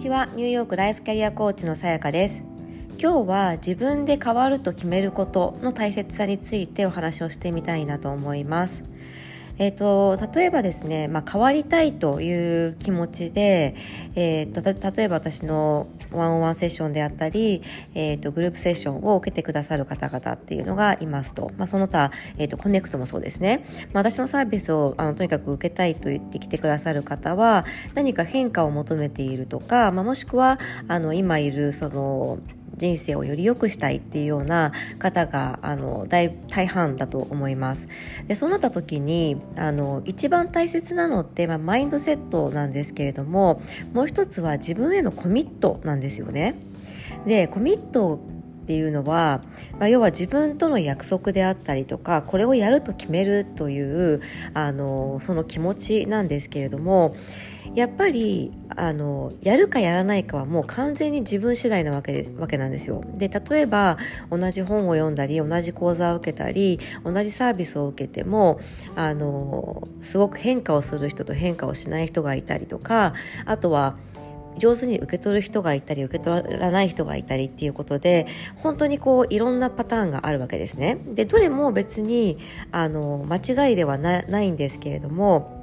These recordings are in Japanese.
ちは。ニューヨークライフキャリアコーチのさやかです。今日は自分で変わると決めることの大切さについてお話をしてみたいなと思います。えーと、例えばですね、まあ、変わりたいという気持ちで、えーと、例えば私のワンオンワンセッションであったり、えーと、グループセッションを受けてくださる方々っていうのがいますと、まあ、その他、えー、とコネクトもそうですね、まあ、私のサービスをあのとにかく受けたいと言ってきてくださる方は何か変化を求めているとか、まあ、もしくはあの今いるその人生をより良くしたいっていうような方があの大大半だと思います。でそうなった時にあの一番大切なのって、まあ、マインドセットなんですけれどももう一つは自分へのコミットなんですよね。でコミットっていうのは、まあ、要は自分との約束であったりとかこれをやると決めるというあのその気持ちなんですけれどもやっぱりあのやるかやらないかはもう完全に自分次第なわけわけなんですよ。で例えば同じ本を読んだり同じ講座を受けたり同じサービスを受けてもあのすごく変化をする人と変化をしない人がいたりとかあとは上手に受け取る人がいたり受け取らない人がいたりっていうことで本当にこういろんなパターンがあるわけですね。でどれも別にあの間違いではないんですけれども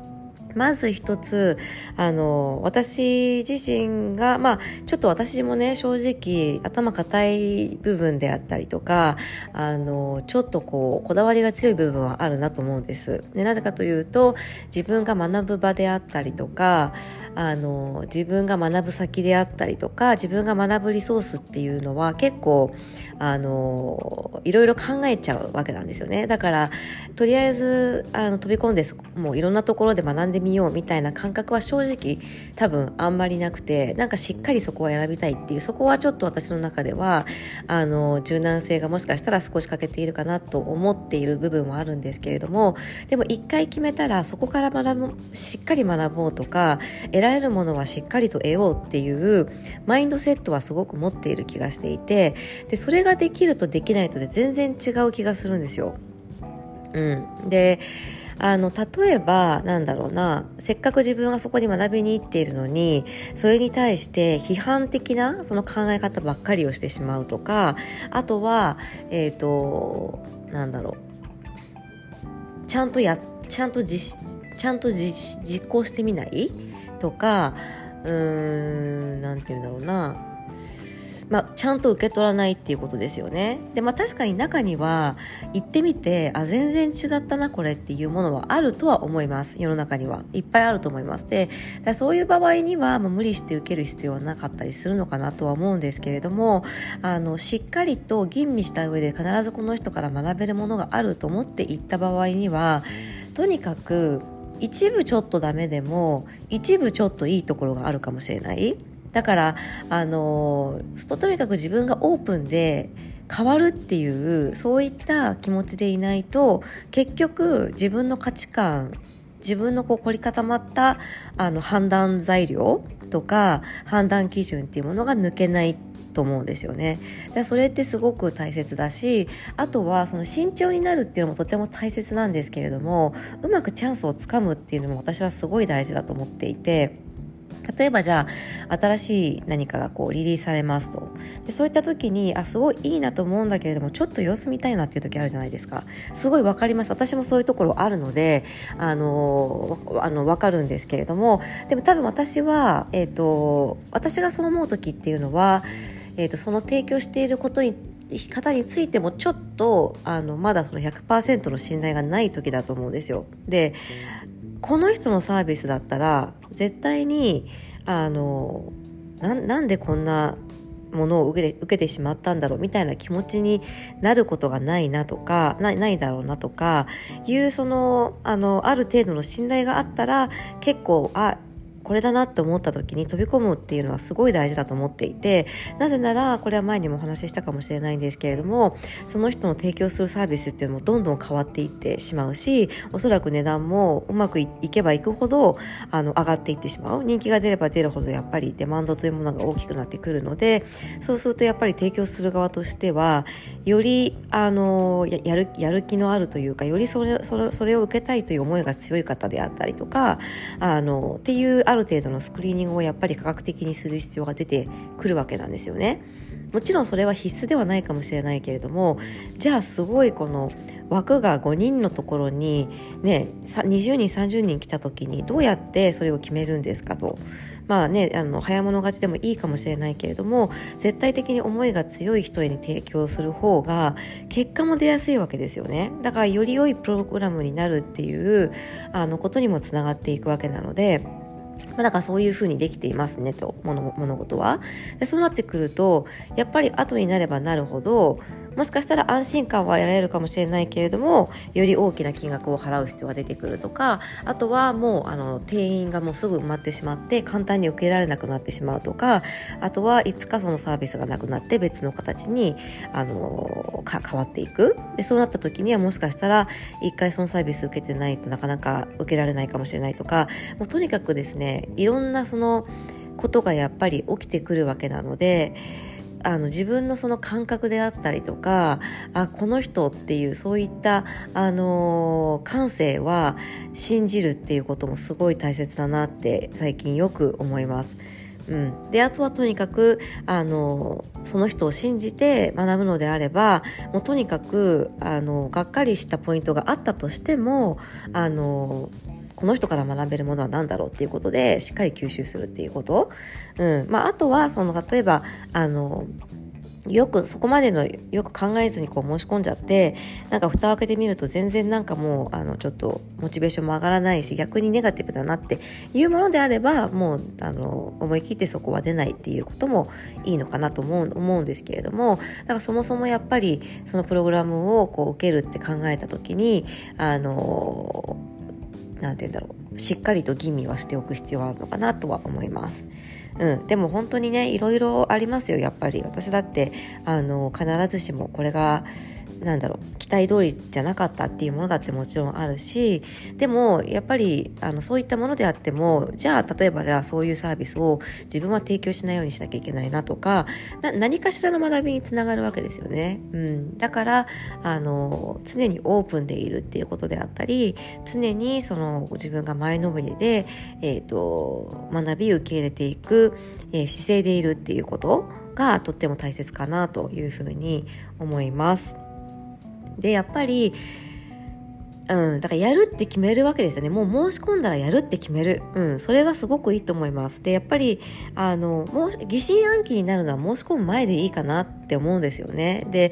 まず一つ、あの、私自身が、まあ、ちょっと私もね、正直、頭固い部分であったりとか、あの、ちょっとこう、こだわりが強い部分はあるなと思うんです。で、なぜかというと、自分が学ぶ場であったりとか、あの、自分が学ぶ先であったりとか、自分が学ぶリソースっていうのは結構、あの、いろいろ考えちゃうわけなんですよね。だから、とりあえず、あの、飛び込んで、もういろんなところで学んでみようみたいな感覚は正直多分あんまりなくてなんかしっかりそこは選びたいっていうそこはちょっと私の中ではあの柔軟性がもしかしたら少し欠けているかなと思っている部分はあるんですけれどもでも一回決めたらそこから学ぶしっかり学ぼうとか得られるものはしっかりと得ようっていうマインドセットはすごく持っている気がしていてでそれができるとできないとで全然違う気がするんですよ。うん、であの例えばなんだろうなせっかく自分がそこに学びに行っているのにそれに対して批判的なその考え方ばっかりをしてしまうとかあとはえっ、ー、となんだろうちゃんとやちゃんと実ちゃんと実行してみないとかうーんなんて言うんだろうなまあ、ちゃんと受け取らないっていうことですよね。で、まあ確かに中には行ってみて、あ、全然違ったな、これっていうものはあるとは思います。世の中には。いっぱいあると思います。で、だそういう場合には、まあ、無理して受ける必要はなかったりするのかなとは思うんですけれども、あの、しっかりと吟味した上で必ずこの人から学べるものがあると思って行った場合には、とにかく一部ちょっとダメでも一部ちょっといいところがあるかもしれない。だからあのとにかく自分がオープンで変わるっていうそういった気持ちでいないと結局自分の価値観自分のこう凝り固まったあの判断材料とか判断基準っていうものが抜けないと思うんですよね。でそれってすごく大切だしあとはその慎重になるっていうのもとても大切なんですけれどもうまくチャンスをつかむっていうのも私はすごい大事だと思っていて。例えばじゃあ新しい何かがこうリリースされますとでそういった時にあすごいいいなと思うんだけれどもちょっと様子見たいなっていう時あるじゃないですかすごい分かります私もそういうところあるのであのあの分かるんですけれどもでも多分私は、えーと、私がそう思う時っていうのは、えーと、その提供していることに方についてもちょっとあのまだその100%の信頼がない時だと思うんですよ。でこの人のサービスだったら絶対にあのなんでこんなものを受けて受けてしまったんだろうみたいな気持ちになることがないなとかないないだろうなとかいうそのあのある程度の信頼があったら結構あこれだなって思った時に飛び込むっていうのはすごい大事だと思っていてなぜならこれは前にもお話ししたかもしれないんですけれどもその人の提供するサービスっていうのもどんどん変わっていってしまうしおそらく値段もうまくいけばいくほどあの上がっていってしまう。人気が出れば出るほどやっぱりデマンドというものが大きくなってくるのでそうするとやっぱり提供する側としてはよりあのやるやる気のあるというかよりそれそれそれを受けたいという思いが強い方であったりとかあのっていうあるる程度のスクリーニングをやっぱり科学的にする必要が出てくるわけなんですよね。もちろんそれは必須ではないかもしれないけれどもじゃあすごいこの枠が5人のところにね20人30人来た時にどうやってそれを決めるんですかと。まあね、あの早物勝ちでもいいかもしれないけれども絶対的に思いが強い人へに提供する方が結果も出やすいわけですよねだからより良いプログラムになるっていうあのことにもつながっていくわけなので。まあ、だからそういうふうにできていますねと物物事は。でそうなってくるとやっぱり後になればなるほどもしかしたら安心感は得られるかもしれないけれどもより大きな金額を払う必要が出てくるとかあとはもうあの定員がもうすぐ埋まってしまって簡単に受けられなくなってしまうとかあとはいつかそのサービスがなくなって別の形にあの変わっていく。でそうなった時にはもしかしたら一回そのサービス受けてないとなかなか受けられないかもしれないとかもうとにかくですねいろんなそのことがやっぱり起きてくるわけなのであの自分のその感覚であったりとかあこの人っていうそういったあの感性は信じるっていうこともすごい大切だなって最近よく思います。うん、であとはとにかくあのその人を信じて学ぶのであればもうとにかくあのがっかりしたポイントがあったとしてもあのこの人から学べるものは何だろうっていうことでしっかり吸収するっていうこと、うん。まあ、あとはその例えばあのよくそこまでのよく考えずにこう申し込んじゃってなんか蓋を開けてみると全然なんかもうあのちょっとモチベーションも上がらないし逆にネガティブだなっていうものであればもうあの思い切ってそこは出ないっていうこともいいのかなと思う思うんですけれども。だからそもそもやっぱりそのプログラムをこう受けるって考えた時にあの何て言うんだろう。しっかりと吟味はしておく必要はあるのかなとは思います。うん、でも本当にねいろいろありますよやっぱり。私だってあの必ずしもこれがなんだろう期待通りじゃなかったっていうものだってもちろんあるしでもやっぱりあのそういったものであってもじゃあ例えばじゃあそういうサービスを自分は提供しないようにしなきゃいけないなとか何かしらの学びにつながるわけですよね、うん、だからあの常にオープンでいるっていうことであったり常にその自分が前のめりで、えーと、学び受け入れていく、えー、姿勢でいるっていうことがとっても大切かなというふうに思います。でやっぱりうん、だからやるって決めるわけですよね。もう申し込んだらやるって決める。うん、それがすごくいいと思います。で、やっぱり、あの、もう疑心暗鬼になるのは申し込む前でいいかなって思うんですよね。で、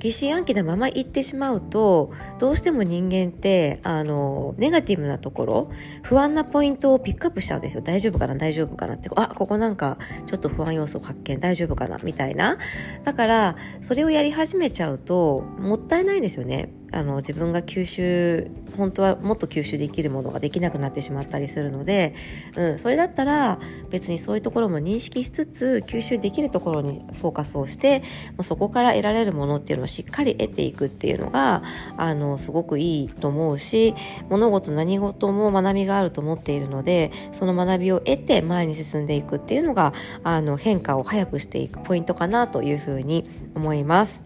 疑心暗鬼なまま行ってしまうとどうしても人間ってあのネガティブなところ不安なポイントをピックアップしちゃうんですよ。大丈夫かな大丈夫かなって。あここなんかちょっと不安要素発見大丈夫かなみたいな。だからそれをやり始めちゃうともったいないですよね。あの自分が吸収本当はもっと吸収できるものができなくなってしまったりするので、うん、それだったら別にそういうところも認識しつつ吸収できるところにフォーカスをしてもうそこから得られるものっていうのをしっかり得ていくっていうのがあのすごくいいと思うし物事何事も学びがあると思っているのでその学びを得て前に進んでいくっていうのがあの変化を早くしていくポイントかなというふうに思います。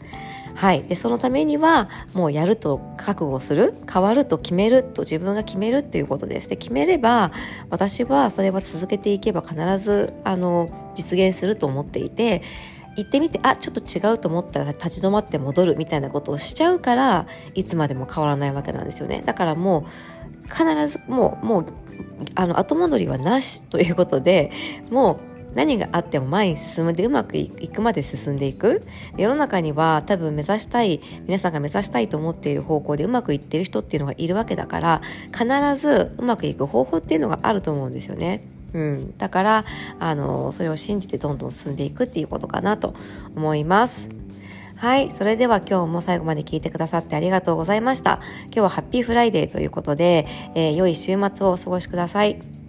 はい、でそのためにはもうやると覚悟する変わると決めると自分が決めるっていうことです。で決めれば私はそれは続けていけば必ずあの実現すると思っていて行ってみてあちょっと違うと思ったら立ち止まって戻るみたいなことをしちゃうからいつまでも変わらないわけなんですよね。だからもう必ずもうもうあの後戻りはなしということでもう何があっても前に進むでうまくいくまで進んでいく世の中には多分目指したい皆さんが目指したいと思っている方向でうまくいってる人っていうのがいるわけだから必ずうまくいく方法っていうのがあると思うんですよね。うん、だからあのそれを信じてどんどん進んでいくっていうことかなと思います。はい。それでは今日も最後まで聞いてくださってありがとうございました。今日はハッピーフライデーということで、えー、良い週末をお過ごしください。